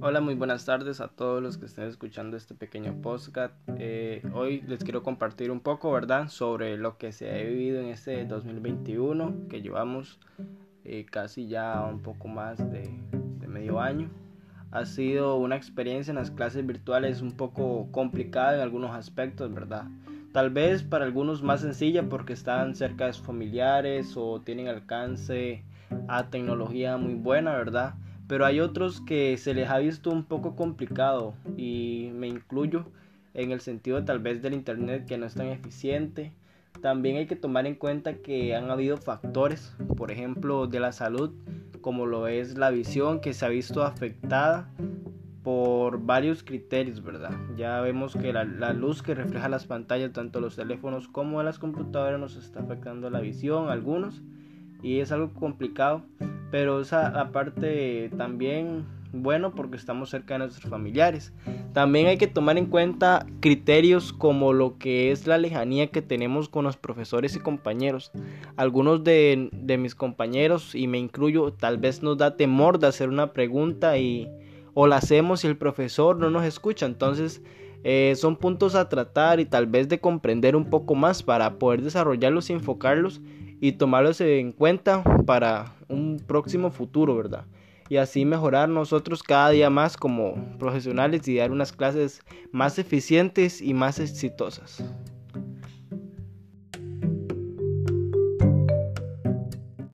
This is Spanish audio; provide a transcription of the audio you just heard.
Hola, muy buenas tardes a todos los que estén escuchando este pequeño podcast. Eh, hoy les quiero compartir un poco, ¿verdad?, sobre lo que se ha vivido en este 2021, que llevamos eh, casi ya un poco más de, de medio año. Ha sido una experiencia en las clases virtuales un poco complicada en algunos aspectos, ¿verdad? Tal vez para algunos más sencilla porque están cerca de sus familiares o tienen alcance a tecnología muy buena, ¿verdad? Pero hay otros que se les ha visto un poco complicado y me incluyo en el sentido tal vez del internet que no es tan eficiente. También hay que tomar en cuenta que han habido factores, por ejemplo, de la salud, como lo es la visión que se ha visto afectada por varios criterios, ¿verdad? Ya vemos que la, la, luz que refleja las pantallas, tanto los teléfonos como las computadoras, nos está afectando la visión, algunos, y es algo complicado pero esa aparte también bueno porque estamos cerca de nuestros familiares. También hay que tomar en cuenta criterios como lo que es la lejanía que tenemos con los profesores y compañeros. Algunos de, mis compañeros, y me incluyo, tal vez nos da temor de hacer una pregunta y o la hacemos y el profesor no nos escucha. Entonces eh, son puntos a tratar y tal vez de comprender un poco más para poder desarrollarlos y enfocarlos y tomarlos en cuenta para un próximo futuro, ¿verdad? Y así mejorar nosotros cada día más como profesionales y dar unas clases más eficientes y más exitosas.